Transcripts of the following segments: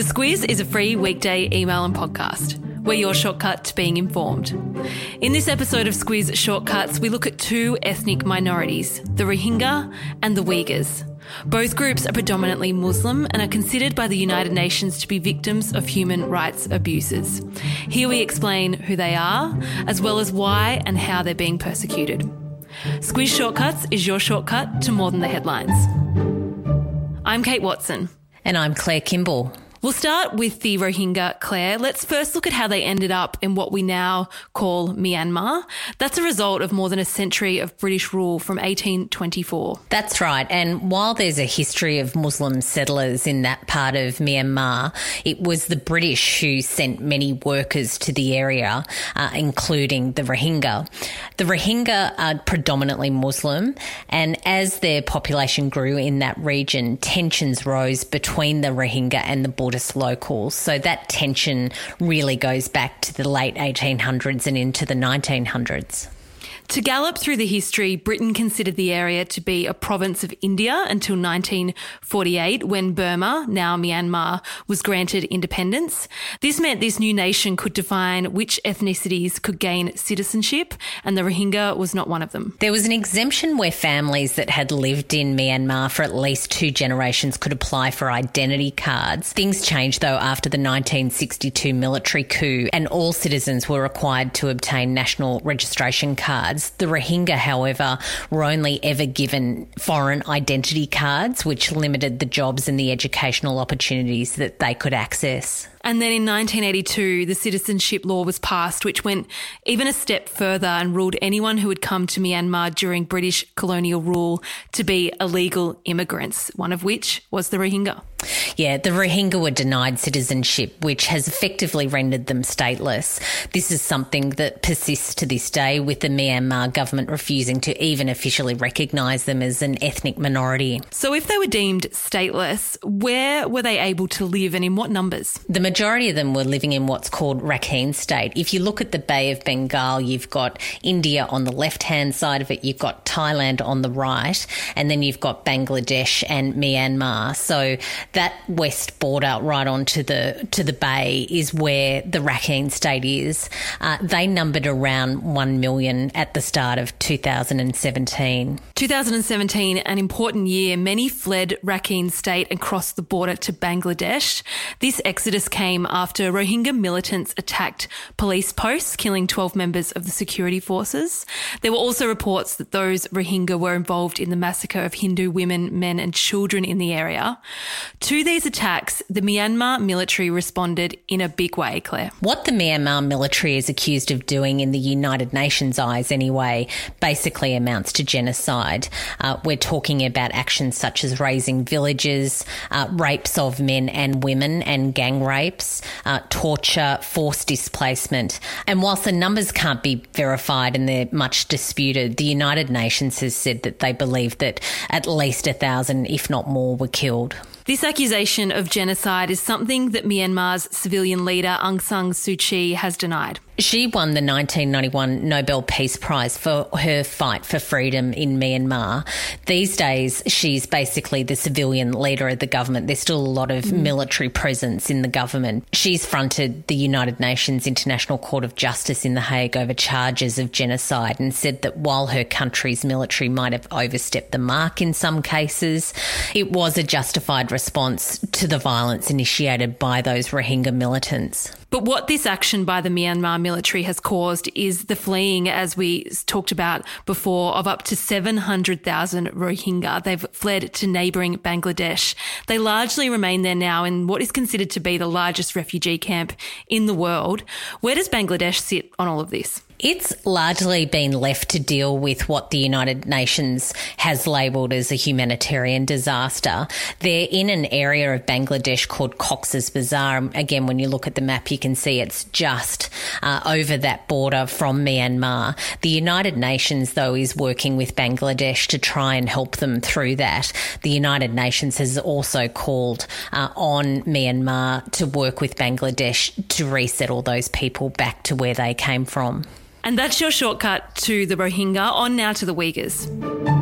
The Squiz is a free weekday email and podcast. We're your shortcut to being informed. In this episode of Squiz Shortcuts, we look at two ethnic minorities, the Rohingya and the Uyghurs. Both groups are predominantly Muslim and are considered by the United Nations to be victims of human rights abuses. Here we explain who they are, as well as why and how they're being persecuted. Squiz Shortcuts is your shortcut to more than the headlines. I'm Kate Watson. And I'm Claire Kimball. We'll start with the Rohingya, Claire. Let's first look at how they ended up in what we now call Myanmar. That's a result of more than a century of British rule from 1824. That's right. And while there's a history of Muslim settlers in that part of Myanmar, it was the British who sent many workers to the area, uh, including the Rohingya. The Rohingya are predominantly Muslim, and as their population grew in that region, tensions rose between the Rohingya and the Buddhist locals. So that tension really goes back to the late 1800s and into the 1900s. To gallop through the history, Britain considered the area to be a province of India until 1948 when Burma, now Myanmar, was granted independence. This meant this new nation could define which ethnicities could gain citizenship, and the Rohingya was not one of them. There was an exemption where families that had lived in Myanmar for at least two generations could apply for identity cards. Things changed though after the 1962 military coup, and all citizens were required to obtain national registration cards. The Rohingya, however, were only ever given foreign identity cards, which limited the jobs and the educational opportunities that they could access. And then in 1982, the citizenship law was passed, which went even a step further and ruled anyone who had come to Myanmar during British colonial rule to be illegal immigrants, one of which was the Rohingya. Yeah, the Rohingya were denied citizenship, which has effectively rendered them stateless. This is something that persists to this day, with the Myanmar government refusing to even officially recognise them as an ethnic minority. So, if they were deemed stateless, where were they able to live and in what numbers? The majority of them were living in what's called Rakhine State. If you look at the Bay of Bengal, you've got India on the left hand side of it, you've got Thailand on the right, and then you've got Bangladesh and Myanmar. So, that west border right onto the to the bay is where the Rakhine state is. Uh, they numbered around one million at the start of 2017. 2017, an important year. Many fled Rakhine state and crossed the border to Bangladesh. This exodus came after Rohingya militants attacked police posts, killing 12 members of the security forces. There were also reports that those Rohingya were involved in the massacre of Hindu women, men, and children in the area. To these attacks, the Myanmar military responded in a big way, Claire. What the Myanmar military is accused of doing in the United Nations eyes, anyway, basically amounts to genocide. Uh, we're talking about actions such as razing villages, uh, rapes of men and women, and gang rapes, uh, torture, forced displacement. And whilst the numbers can't be verified and they're much disputed, the United Nations has said that they believe that at least a thousand, if not more, were killed. This accusation of genocide is something that Myanmar's civilian leader Aung San Suu Kyi has denied. She won the 1991 Nobel Peace Prize for her fight for freedom in Myanmar. These days, she's basically the civilian leader of the government. There's still a lot of mm. military presence in the government. She's fronted the United Nations International Court of Justice in The Hague over charges of genocide and said that while her country's military might have overstepped the mark in some cases, it was a justified response to the violence initiated by those Rohingya militants. But what this action by the Myanmar military has caused is the fleeing, as we talked about before, of up to 700,000 Rohingya. They've fled to neighbouring Bangladesh. They largely remain there now in what is considered to be the largest refugee camp in the world. Where does Bangladesh sit on all of this? It's largely been left to deal with what the United Nations has labelled as a humanitarian disaster. They're in an area of Bangladesh called Cox's Bazar. Again, when you look at the map, you can see it's just uh, over that border from Myanmar. The United Nations, though, is working with Bangladesh to try and help them through that. The United Nations has also called uh, on Myanmar to work with Bangladesh to resettle those people back to where they came from. And that's your shortcut to the Rohingya. On now to the Uyghurs.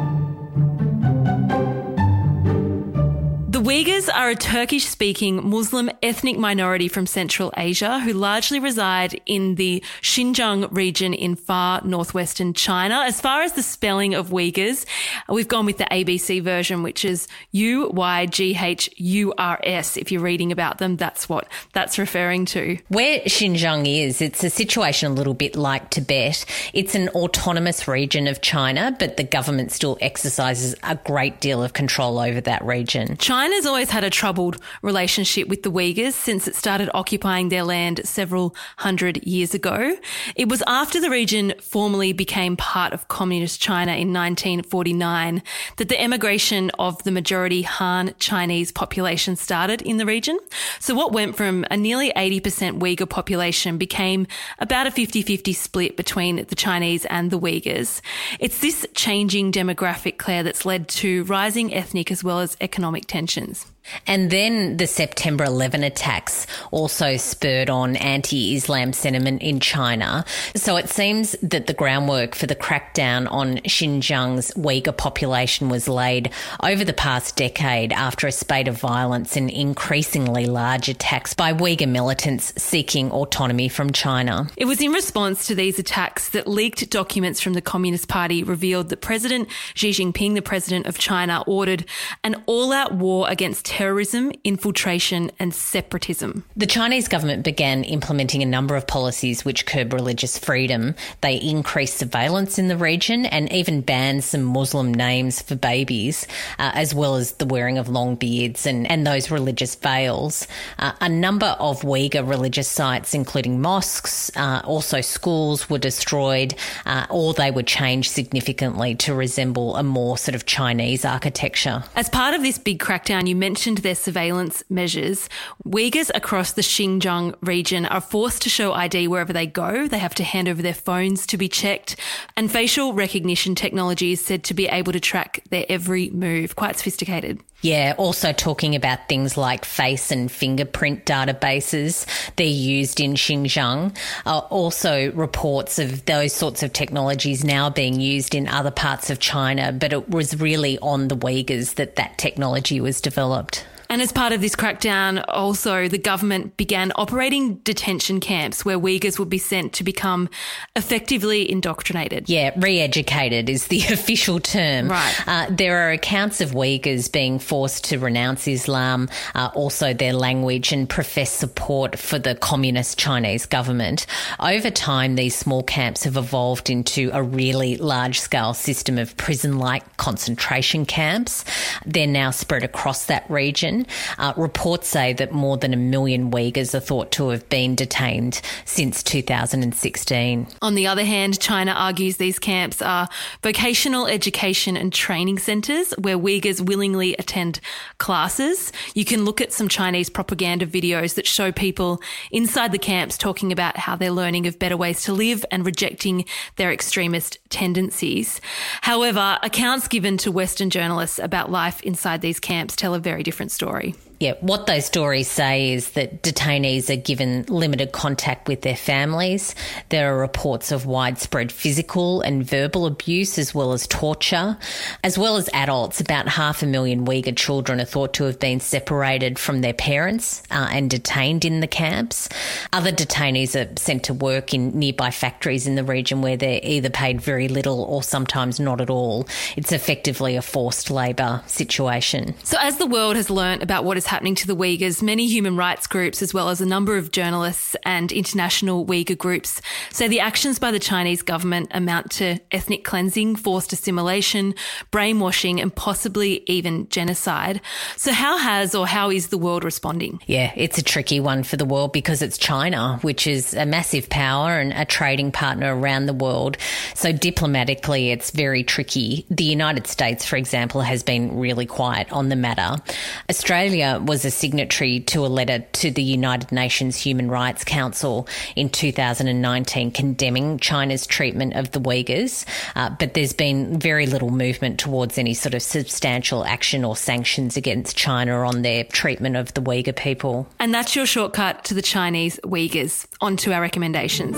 Uyghurs are a Turkish speaking Muslim ethnic minority from Central Asia who largely reside in the Xinjiang region in far northwestern China. As far as the spelling of Uyghurs, we've gone with the ABC version, which is U Y G H U R S. If you're reading about them, that's what that's referring to. Where Xinjiang is, it's a situation a little bit like Tibet. It's an autonomous region of China, but the government still exercises a great deal of control over that region. China China's always had a troubled relationship with the Uyghurs since it started occupying their land several hundred years ago. It was after the region formally became part of Communist China in 1949 that the emigration of the majority Han Chinese population started in the region. So what went from a nearly 80% Uyghur population became about a 50-50 split between the Chinese and the Uyghurs. It's this changing demographic, Claire, that's led to rising ethnic as well as economic tension tensions. And then the September 11 attacks also spurred on anti Islam sentiment in China. So it seems that the groundwork for the crackdown on Xinjiang's Uyghur population was laid over the past decade after a spate of violence and increasingly large attacks by Uyghur militants seeking autonomy from China. It was in response to these attacks that leaked documents from the Communist Party revealed that President Xi Jinping, the president of China, ordered an all out war against terrorism, infiltration, and separatism. The Chinese government began implementing a number of policies which curb religious freedom. They increased surveillance in the region and even banned some Muslim names for babies, uh, as well as the wearing of long beards and, and those religious veils. Uh, a number of Uyghur religious sites, including mosques, uh, also schools, were destroyed uh, or they were changed significantly to resemble a more sort of Chinese architecture. As part of this big crackdown, you mentioned mentioned their surveillance measures, Uyghurs across the Xinjiang region are forced to show ID wherever they go. They have to hand over their phones to be checked. And facial recognition technology is said to be able to track their every move. Quite sophisticated. Yeah, also talking about things like face and fingerprint databases. They're used in Xinjiang. Uh, also, reports of those sorts of technologies now being used in other parts of China, but it was really on the Uyghurs that that technology was developed. And as part of this crackdown, also the government began operating detention camps where Uyghurs would be sent to become effectively indoctrinated. Yeah, re educated is the official term. Right. Uh, there are accounts of Uyghurs being forced to renounce Islam, uh, also their language, and profess support for the communist Chinese government. Over time, these small camps have evolved into a really large scale system of prison like concentration camps. They're now spread across that region. Uh, reports say that more than a million Uyghurs are thought to have been detained since 2016. On the other hand, China argues these camps are vocational education and training centres where Uyghurs willingly attend classes. You can look at some Chinese propaganda videos that show people inside the camps talking about how they're learning of better ways to live and rejecting their extremist tendencies. However, accounts given to Western journalists about life inside these camps tell a very different story story. Yeah, what those stories say is that detainees are given limited contact with their families. There are reports of widespread physical and verbal abuse as well as torture, as well as adults. About half a million Uyghur children are thought to have been separated from their parents uh, and detained in the camps. Other detainees are sent to work in nearby factories in the region where they're either paid very little or sometimes not at all. It's effectively a forced labour situation. So, as the world has learnt about what is happening to the Uyghurs, many human rights groups, as well as a number of journalists and international Uyghur groups, say the actions by the Chinese government amount to ethnic cleansing, forced assimilation, brainwashing, and possibly even genocide. So, how has or how is the world responding? Yeah, it's a tricky one for the world because it's China, which is a massive power and a trading partner around the world. So, diplomatically, it's very tricky. The United States, for example, has been really quiet on the matter. Australia was a signatory to a letter to the United Nations Human Rights Council in 2019 condemning China's treatment of the Uyghurs, uh, but there's been very little movement towards any sort of substantial action or sanctions against China on their treatment of the Uyghur people. And that's your shortcut to the Chinese Uyghurs. On to our recommendations.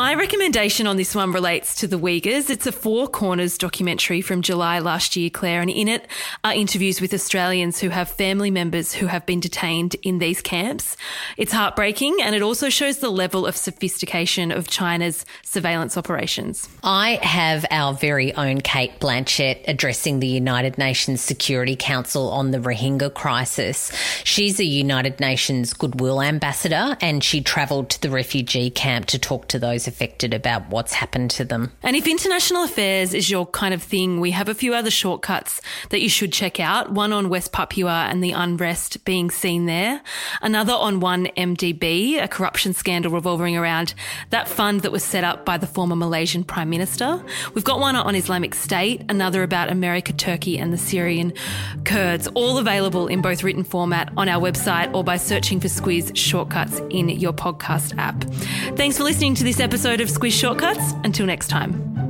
My recommendation on this one relates to the Uyghurs. It's a Four Corners documentary from July last year, Claire, and in it are interviews with Australians who have family members who have been detained in these camps. It's heartbreaking and it also shows the level of sophistication of China's surveillance operations. I have our very own Cate Blanchett addressing the United Nations Security Council on the Rohingya crisis. She's a United Nations Goodwill Ambassador and she travelled to the refugee camp to talk to those affected about what's happened to them. And if international affairs is your kind of thing, we have a few other shortcuts that you should check out. One on West Papua and the unrest being seen there. Another on 1MDB, a corruption scandal revolving around that fund that was set up by the former Malaysian Prime Minister. We've got one on Islamic State, another about America, Turkey, and the Syrian Kurds, all available in both written format on our website or by searching for Squiz Shortcuts in your podcast app. Thanks for listening to this episode of Squiz Shortcuts. Until next time.